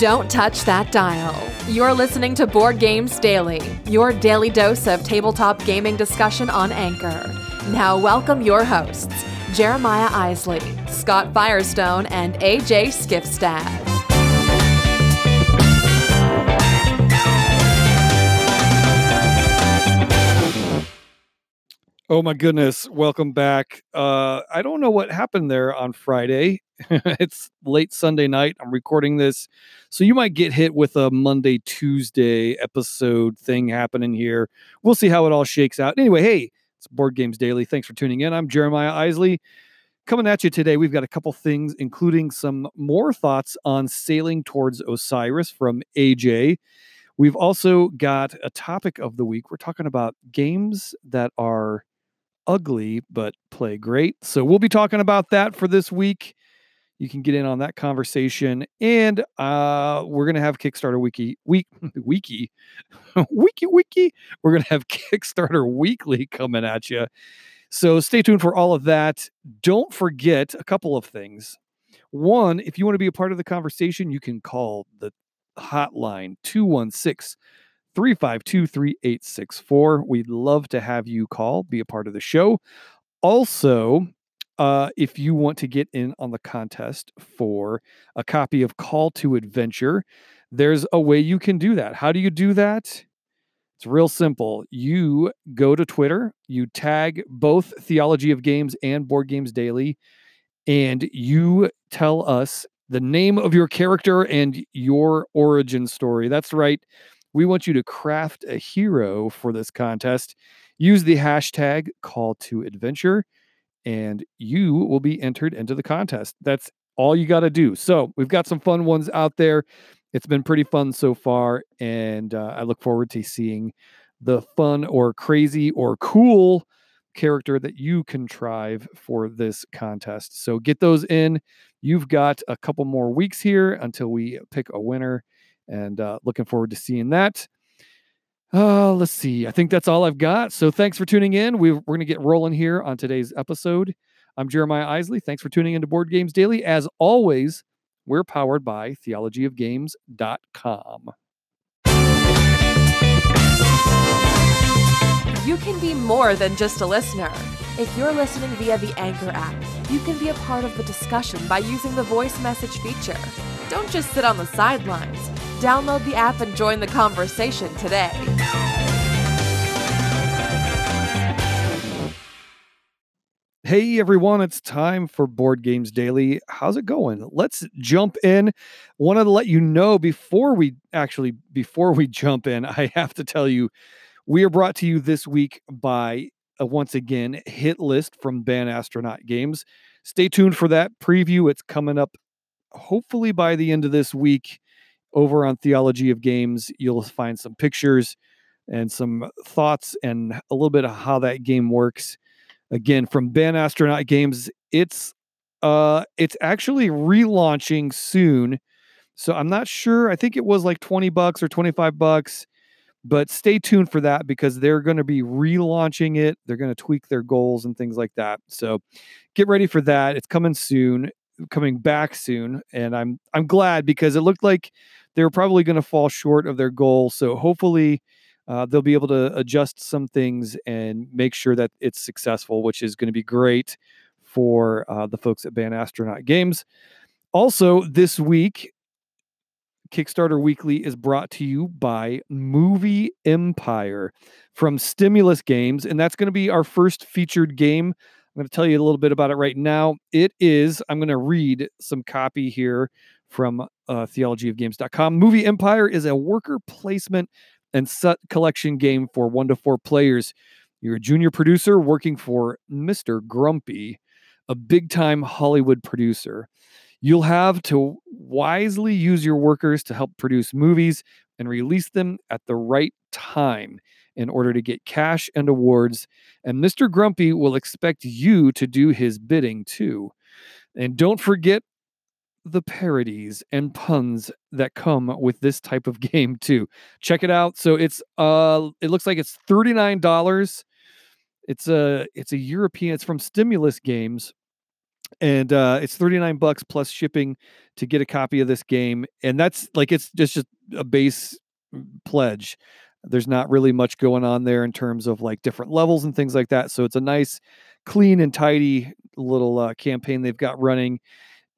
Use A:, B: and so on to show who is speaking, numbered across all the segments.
A: Don't touch that dial. You're listening to Board Games Daily, your daily dose of tabletop gaming discussion on Anchor. Now, welcome your hosts, Jeremiah Isley, Scott Firestone, and AJ Skifstad.
B: Oh my goodness, welcome back. Uh I don't know what happened there on Friday. it's late Sunday night. I'm recording this. So you might get hit with a Monday Tuesday episode thing happening here. We'll see how it all shakes out. Anyway, hey, it's Board Games Daily. Thanks for tuning in. I'm Jeremiah Isley. Coming at you today, we've got a couple things, including some more thoughts on sailing towards Osiris from AJ. We've also got a topic of the week. We're talking about games that are ugly but play great. So we'll be talking about that for this week. You can get in on that conversation, and uh, we're gonna have Kickstarter wiki week wiki wiki wiki. We're gonna have Kickstarter weekly coming at you. So stay tuned for all of that. Don't forget a couple of things. One, if you want to be a part of the conversation, you can call the hotline 216 352 3864. We'd love to have you call, be a part of the show. Also, uh, if you want to get in on the contest for a copy of Call to Adventure, there's a way you can do that. How do you do that? It's real simple. You go to Twitter, you tag both Theology of Games and Board Games Daily, and you tell us the name of your character and your origin story. That's right. We want you to craft a hero for this contest. Use the hashtag call to adventure, and you will be entered into the contest. That's all you got to do. So, we've got some fun ones out there. It's been pretty fun so far, and uh, I look forward to seeing the fun or crazy or cool character that you contrive for this contest. So, get those in. You've got a couple more weeks here until we pick a winner and uh, looking forward to seeing that. Uh, let's see. I think that's all I've got. So thanks for tuning in. we are going to get rolling here on today's episode. I'm Jeremiah Isley. Thanks for tuning into Board Games Daily. As always, we're powered by theologyofgames.com.
A: You can be more than just a listener. If you're listening via the Anchor app, you can be a part of the discussion by using the voice message feature. Don't just sit on the sidelines. Download the app and join the conversation today.
B: Hey everyone, it's time for Board Games Daily. How's it going? Let's jump in. Wanted to let you know before we actually before we jump in, I have to tell you we are brought to you this week by uh, once again hit list from Ban Astronaut Games. Stay tuned for that preview. It's coming up hopefully by the end of this week over on Theology of Games, you'll find some pictures and some thoughts and a little bit of how that game works. Again, from Banastronaut Games, it's uh it's actually relaunching soon. So I'm not sure. I think it was like 20 bucks or 25 bucks, but stay tuned for that because they're going to be relaunching it. They're going to tweak their goals and things like that. So get ready for that. It's coming soon, coming back soon, and I'm I'm glad because it looked like they were probably going to fall short of their goal. So hopefully, uh, they'll be able to adjust some things and make sure that it's successful, which is going to be great for uh, the folks at Ban Astronaut Games. Also, this week, Kickstarter Weekly is brought to you by Movie Empire from Stimulus Games, and that's going to be our first featured game. I'm going to tell you a little bit about it right now. It is, I'm going to read some copy here from uh, theologyofgames.com. Movie Empire is a worker placement and set collection game for one to four players. You're a junior producer working for Mr. Grumpy, a big time Hollywood producer. You'll have to wisely use your workers to help produce movies and release them at the right time in order to get cash and awards. And Mr. Grumpy will expect you to do his bidding too. And don't forget the parodies and puns that come with this type of game too. Check it out. So it's uh it looks like it's $39. It's a it's a European it's from Stimulus Games and uh, it's 39 bucks plus shipping to get a copy of this game and that's like it's just just a base pledge there's not really much going on there in terms of like different levels and things like that so it's a nice clean and tidy little uh, campaign they've got running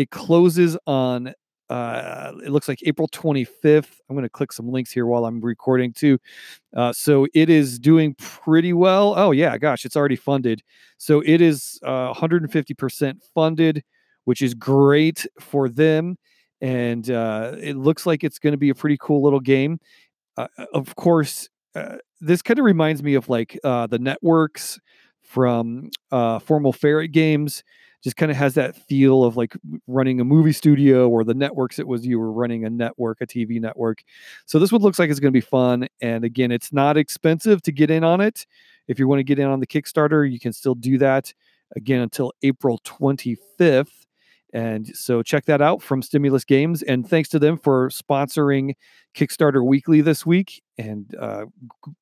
B: it closes on uh, it looks like April 25th. I'm going to click some links here while I'm recording too. Uh, so it is doing pretty well. Oh, yeah, gosh, it's already funded. So it is uh, 150% funded, which is great for them. And uh, it looks like it's going to be a pretty cool little game. Uh, of course, uh, this kind of reminds me of like the networks from Formal Ferret games just kind of has that feel of like running a movie studio or the networks it was you were running a network a tv network so this one looks like it's going to be fun and again it's not expensive to get in on it if you want to get in on the kickstarter you can still do that again until april 25th and so check that out from Stimulus Games. And thanks to them for sponsoring Kickstarter Weekly this week. And uh,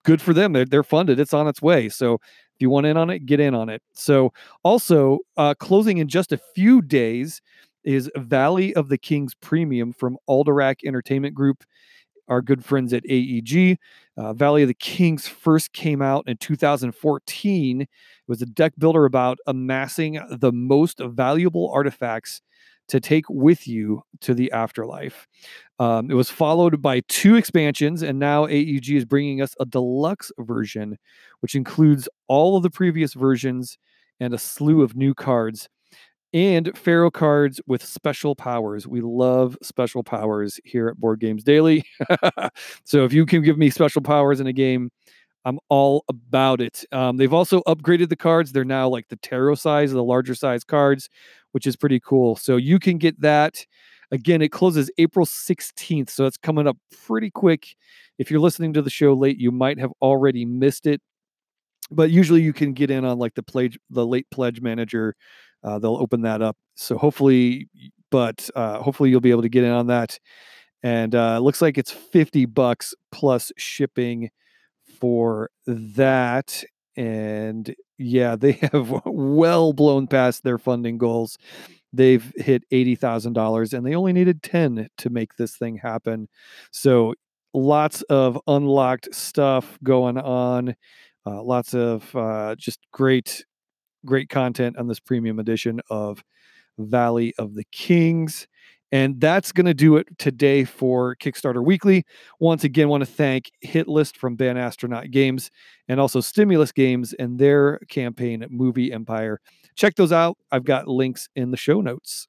B: good for them. They're, they're funded. It's on its way. So if you want in on it, get in on it. So, also uh, closing in just a few days is Valley of the Kings Premium from Alderac Entertainment Group, our good friends at AEG. Uh, Valley of the Kings first came out in 2014. It was a deck builder about amassing the most valuable artifacts to take with you to the afterlife. Um, it was followed by two expansions, and now AEG is bringing us a deluxe version, which includes all of the previous versions and a slew of new cards and Pharaoh cards with special powers. We love special powers here at Board Games Daily. so if you can give me special powers in a game, I'm all about it. Um, they've also upgraded the cards. They're now like the tarot size, the larger size cards, which is pretty cool. So you can get that. Again, it closes April 16th. So it's coming up pretty quick. If you're listening to the show late, you might have already missed it. But usually you can get in on like the pledge, the late pledge manager. Uh, they'll open that up. So hopefully, but uh, hopefully you'll be able to get in on that. And uh, looks like it's 50 bucks plus shipping for that. And yeah, they have well blown past their funding goals. They've hit $80,000 and they only needed 10 to make this thing happen. So lots of unlocked stuff going on. Uh, lots of uh, just great, great content on this premium edition of Valley of the Kings. And that's going to do it today for Kickstarter Weekly. Once again, want to thank Hitlist from Ban Astronaut Games and also Stimulus Games and their campaign Movie Empire. Check those out. I've got links in the show notes.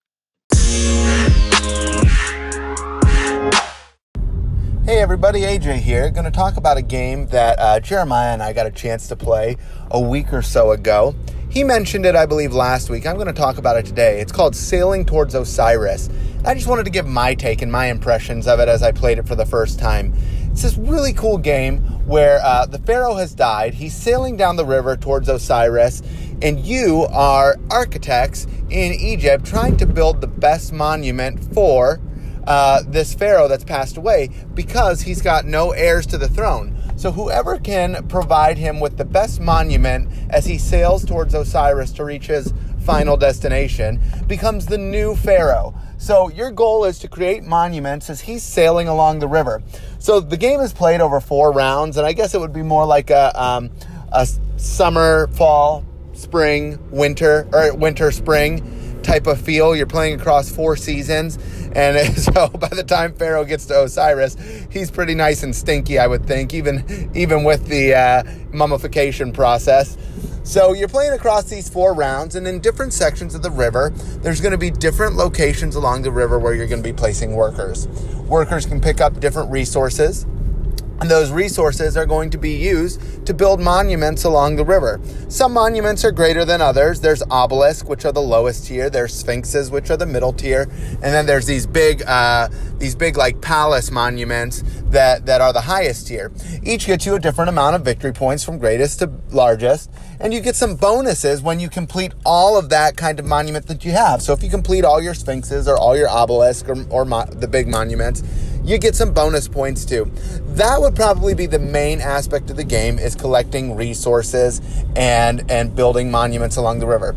C: Hey everybody, AJ here. Going to talk about a game that uh, Jeremiah and I got a chance to play a week or so ago. He mentioned it, I believe, last week. I'm going to talk about it today. It's called Sailing Towards Osiris. I just wanted to give my take and my impressions of it as I played it for the first time. It's this really cool game where uh, the pharaoh has died. He's sailing down the river towards Osiris, and you are architects in Egypt trying to build the best monument for uh, this pharaoh that's passed away because he's got no heirs to the throne. So whoever can provide him with the best monument as he sails towards Osiris to reach his final destination becomes the new pharaoh. So your goal is to create monuments as he's sailing along the river. So the game is played over four rounds, and I guess it would be more like a um, a summer, fall, spring, winter, or winter, spring type of feel. You're playing across four seasons. And so by the time Pharaoh gets to Osiris, he's pretty nice and stinky, I would think, even, even with the uh, mummification process. So you're playing across these four rounds, and in different sections of the river, there's going to be different locations along the river where you're going to be placing workers. Workers can pick up different resources. And those resources are going to be used to build monuments along the river. Some monuments are greater than others. There's obelisks, which are the lowest tier. There's sphinxes, which are the middle tier, and then there's these big, uh, these big like palace monuments that that are the highest tier. Each gets you a different amount of victory points from greatest to largest, and you get some bonuses when you complete all of that kind of monument that you have. So if you complete all your sphinxes or all your obelisks or, or mo- the big monuments you get some bonus points too. That would probably be the main aspect of the game is collecting resources and and building monuments along the river.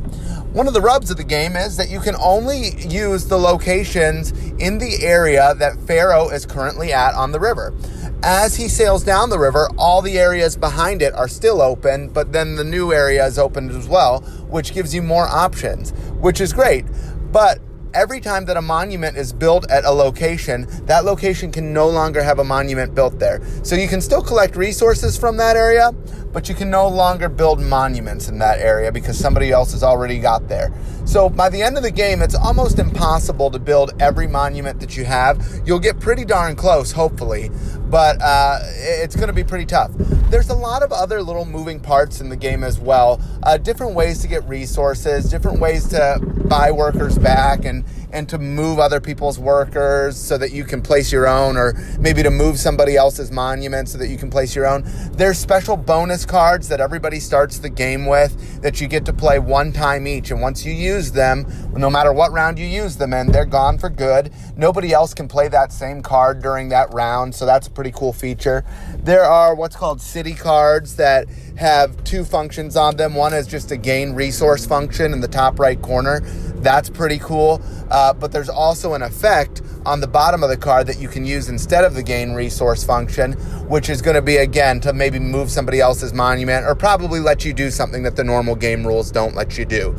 C: One of the rubs of the game is that you can only use the locations in the area that Pharaoh is currently at on the river. As he sails down the river, all the areas behind it are still open, but then the new area is opened as well, which gives you more options, which is great. But every time that a monument is built at a location, that location can no longer have a monument built there. So you can still collect resources from that area, but you can no longer build monuments in that area because somebody else has already got there. So by the end of the game, it's almost impossible to build every monument that you have. You'll get pretty darn close, hopefully, but uh, it's going to be pretty tough. There's a lot of other little moving parts in the game as well. Uh, different ways to get resources, different ways to buy workers back, and and to move other people's workers so that you can place your own, or maybe to move somebody else's monument so that you can place your own. There's special bonus cards that everybody starts the game with that you get to play one time each. And once you use them, no matter what round you use them in, they're gone for good. Nobody else can play that same card during that round, so that's a pretty cool feature. There are what's called city cards that have two functions on them. One is just a gain resource function in the top right corner. That's pretty cool. Uh, but there's also an effect on the bottom of the card that you can use instead of the gain resource function, which is going to be again to maybe move somebody else's monument or probably let you do something that the normal game rules don't let you do.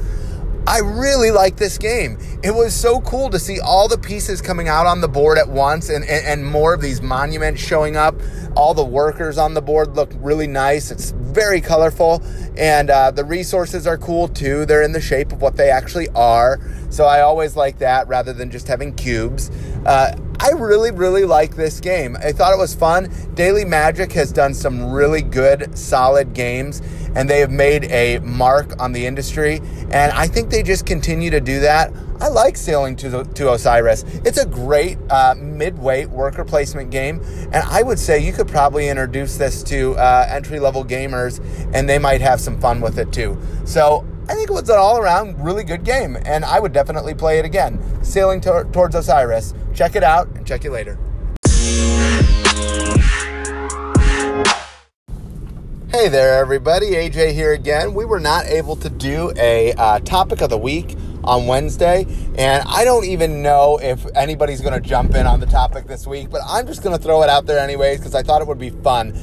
C: I really like this game. It was so cool to see all the pieces coming out on the board at once and, and, and, more of these monuments showing up. All the workers on the board look really nice. It's very colorful. And uh, the resources are cool too. They're in the shape of what they actually are. So I always like that rather than just having cubes. Uh, I really, really like this game. I thought it was fun. Daily Magic has done some really good, solid games and they have made a mark on the industry. And I think they just continue to do that. I like sailing to, the, to Osiris. It's a great uh, mid-weight worker placement game, and I would say you could probably introduce this to uh, entry-level gamers, and they might have some fun with it too. So I think it was an all-around really good game, and I would definitely play it again. Sailing to- towards Osiris. Check it out, and check you later. Hey there, everybody. AJ here again. We were not able to do a uh, topic of the week on Wednesday, and I don't even know if anybody's going to jump in on the topic this week, but I'm just going to throw it out there anyways because I thought it would be fun.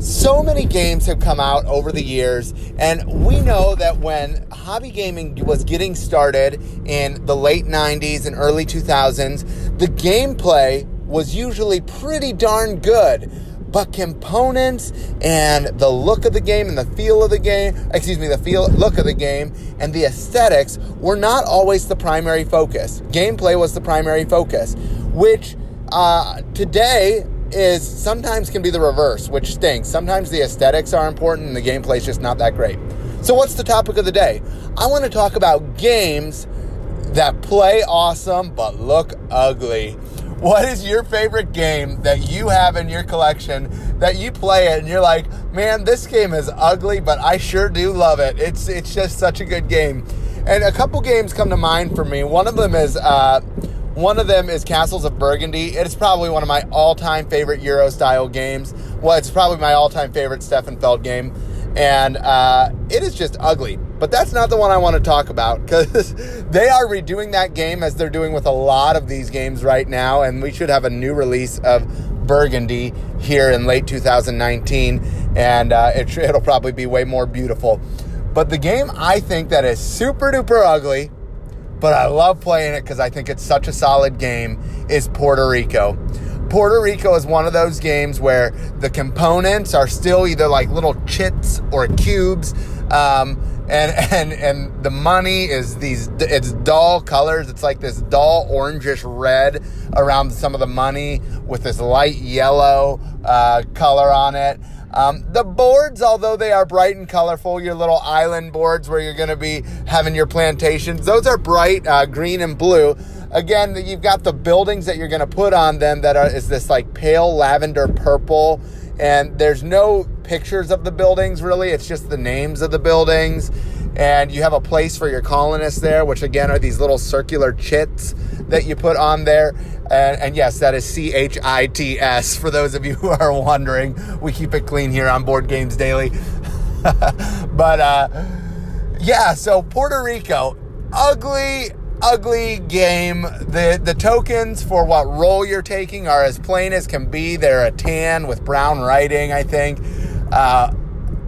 C: So many games have come out over the years, and we know that when hobby gaming was getting started in the late 90s and early 2000s, the gameplay was usually pretty darn good but components and the look of the game and the feel of the game, excuse me, the feel look of the game and the aesthetics were not always the primary focus. Gameplay was the primary focus, which uh, today is sometimes can be the reverse, which stinks. Sometimes the aesthetics are important and the gameplay is just not that great. So, what's the topic of the day? I want to talk about games that play awesome but look ugly. What is your favorite game that you have in your collection that you play it and you're like, man, this game is ugly, but I sure do love it. It's it's just such a good game. And a couple games come to mind for me. One of them is uh, one of them is Castles of Burgundy. It's probably one of my all-time favorite Euro style games. Well, it's probably my all-time favorite Stefan Feld game, and uh, it is just ugly. But that's not the one I want to talk about because they are redoing that game as they're doing with a lot of these games right now. And we should have a new release of Burgundy here in late 2019. And uh, it, it'll probably be way more beautiful. But the game I think that is super duper ugly, but I love playing it because I think it's such a solid game, is Puerto Rico. Puerto Rico is one of those games where the components are still either like little chits or cubes. Um, and and and the money is these it's dull colors it's like this dull orangish red around some of the money with this light yellow uh, color on it um, the boards although they are bright and colorful your little island boards where you're going to be having your plantations those are bright uh, green and blue again you've got the buildings that you're going to put on them that are is this like pale lavender purple and there's no pictures of the buildings really. It's just the names of the buildings. And you have a place for your colonists there which again are these little circular chits that you put on there. And, and yes that is c-h-i-t-s for those of you who are wondering. We keep it clean here on board games daily. But uh, yeah so puerto rico ugly, ugly game. The the tokens for what role you're taking are as plain as can be. They're a tan with brown writing, I think. Uh,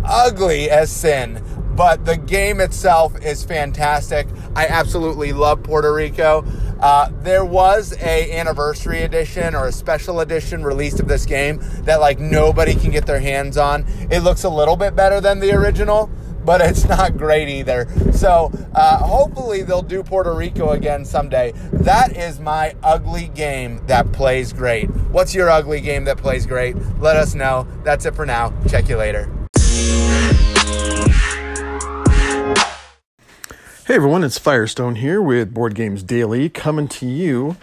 C: ugly as sin. But the game itself is fantastic. I absolutely love Puerto Rico. Uh, there was a anniversary edition or a special edition released of this game that like nobody can get their hands on. It looks a little bit better than the original, but it's not great either. So uh, hopefully they'll do Puerto Rico again someday. That is my ugly game that plays great. What's your ugly game that plays great? Let us know. That's it for now. Check you later.
D: Hey everyone, it's Firestone here with Board Games Daily, coming to you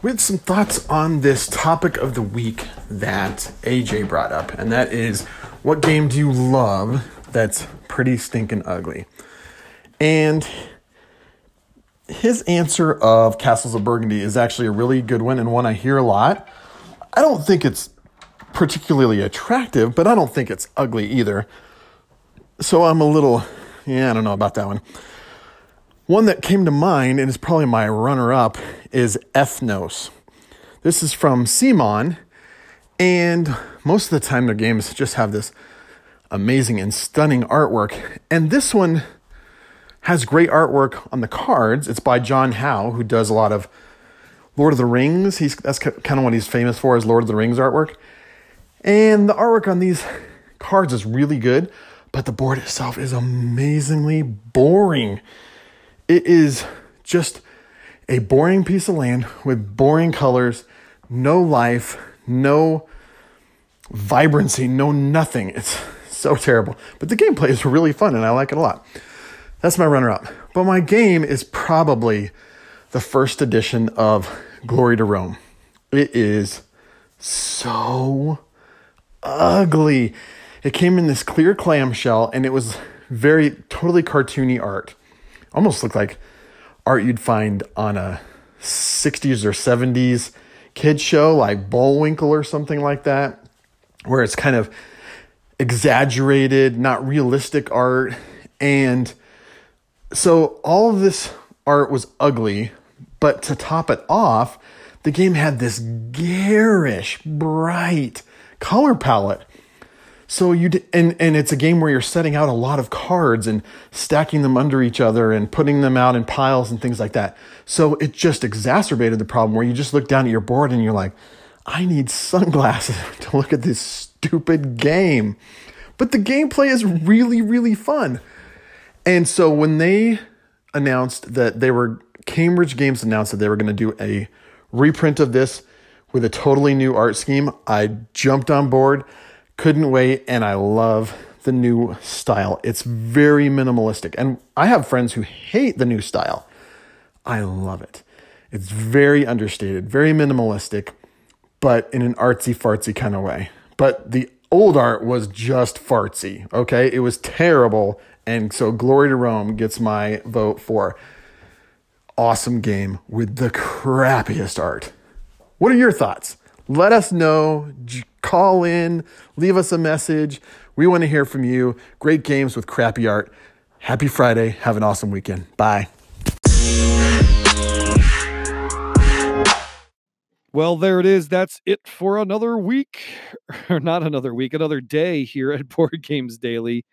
D: with some thoughts on this topic of the week that AJ brought up, and that is what game do you love that's pretty stinking ugly? And his answer of Castles of Burgundy is actually a really good one and one I hear a lot. I don't think it's particularly attractive, but I don't think it's ugly either. So I'm a little, yeah, I don't know about that one. One that came to mind and is probably my runner up is Ethnos. This is from CMON, and most of the time their games just have this amazing and stunning artwork. And this one has great artwork on the cards. It's by John Howe, who does a lot of Lord of the Rings. He's that's kind of what he's famous for is Lord of the Rings artwork. And the artwork on these cards is really good, but the board itself is amazingly boring. It is just a boring piece of land with boring colors, no life, no vibrancy, no nothing. It's so terrible. But the gameplay is really fun and I like it a lot. That's my runner up. But my game is probably the first edition of Glory to Rome. It is so ugly. It came in this clear clamshell and it was very totally cartoony art almost looked like art you'd find on a 60s or 70s kid show like Bullwinkle or something like that, where it's kind of exaggerated, not realistic art. And so all of this art was ugly, but to top it off, the game had this garish, bright color palette so you and and it's a game where you're setting out a lot of cards and stacking them under each other and putting them out in piles and things like that. So it just exacerbated the problem where you just look down at your board and you're like, I need sunglasses to look at this stupid game. But the gameplay is really really fun. And so when they announced that they were Cambridge Games announced that they were going to do a reprint of this with a totally new art scheme, I jumped on board. Couldn't wait, and I love the new style. It's very minimalistic. And I have friends who hate the new style. I love it. It's very understated, very minimalistic, but in an artsy fartsy kind of way. But the old art was just fartsy, okay? It was terrible. And so Glory to Rome gets my vote for awesome game with the crappiest art. What are your thoughts? Let us know call in, leave us a message. We want to hear from you. Great games with crappy art. Happy Friday. Have an awesome weekend. Bye.
B: Well, there it is. That's it for another week, or not another week, another day here at Board Games Daily.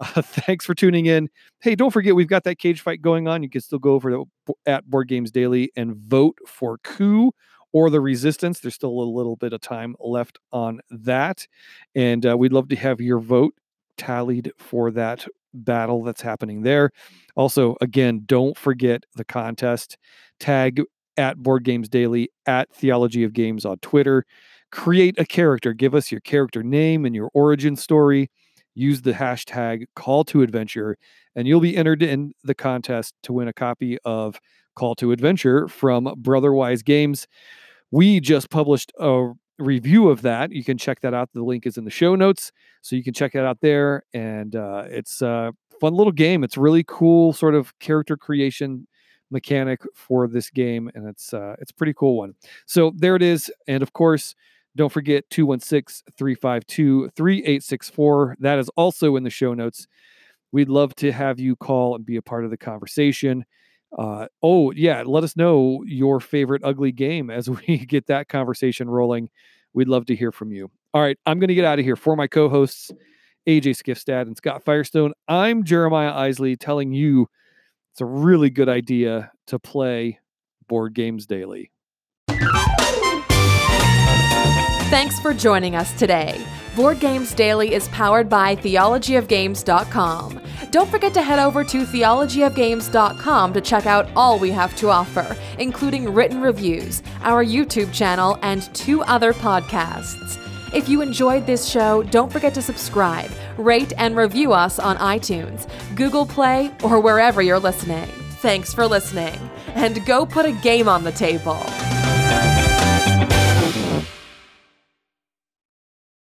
B: Uh, thanks for tuning in. Hey, don't forget we've got that cage fight going on. You can still go over to at Board Games Daily and vote for Coup or the resistance. There's still a little bit of time left on that. And uh, we'd love to have your vote tallied for that battle that's happening there. Also, again, don't forget the contest. Tag at Board Games Daily, at Theology of Games on Twitter. Create a character. Give us your character name and your origin story. Use the hashtag call to adventure, and you'll be entered in the contest to win a copy of Call to Adventure from Brotherwise Games. We just published a review of that. You can check that out. The link is in the show notes, so you can check it out there. And uh, it's a fun little game. It's really cool, sort of character creation mechanic for this game, and it's uh, it's a pretty cool one. So there it is. And of course, don't forget 216 352 3864. That is also in the show notes. We'd love to have you call and be a part of the conversation. Uh, oh, yeah. Let us know your favorite ugly game as we get that conversation rolling. We'd love to hear from you. All right. I'm going to get out of here for my co hosts, AJ Skifstad and Scott Firestone. I'm Jeremiah Isley telling you it's a really good idea to play board games daily.
A: Thanks for joining us today. Board Games Daily is powered by theologyofgames.com. Don't forget to head over to theologyofgames.com to check out all we have to offer, including written reviews, our YouTube channel, and two other podcasts. If you enjoyed this show, don't forget to subscribe, rate, and review us on iTunes, Google Play, or wherever you're listening. Thanks for listening, and go put a game on the table.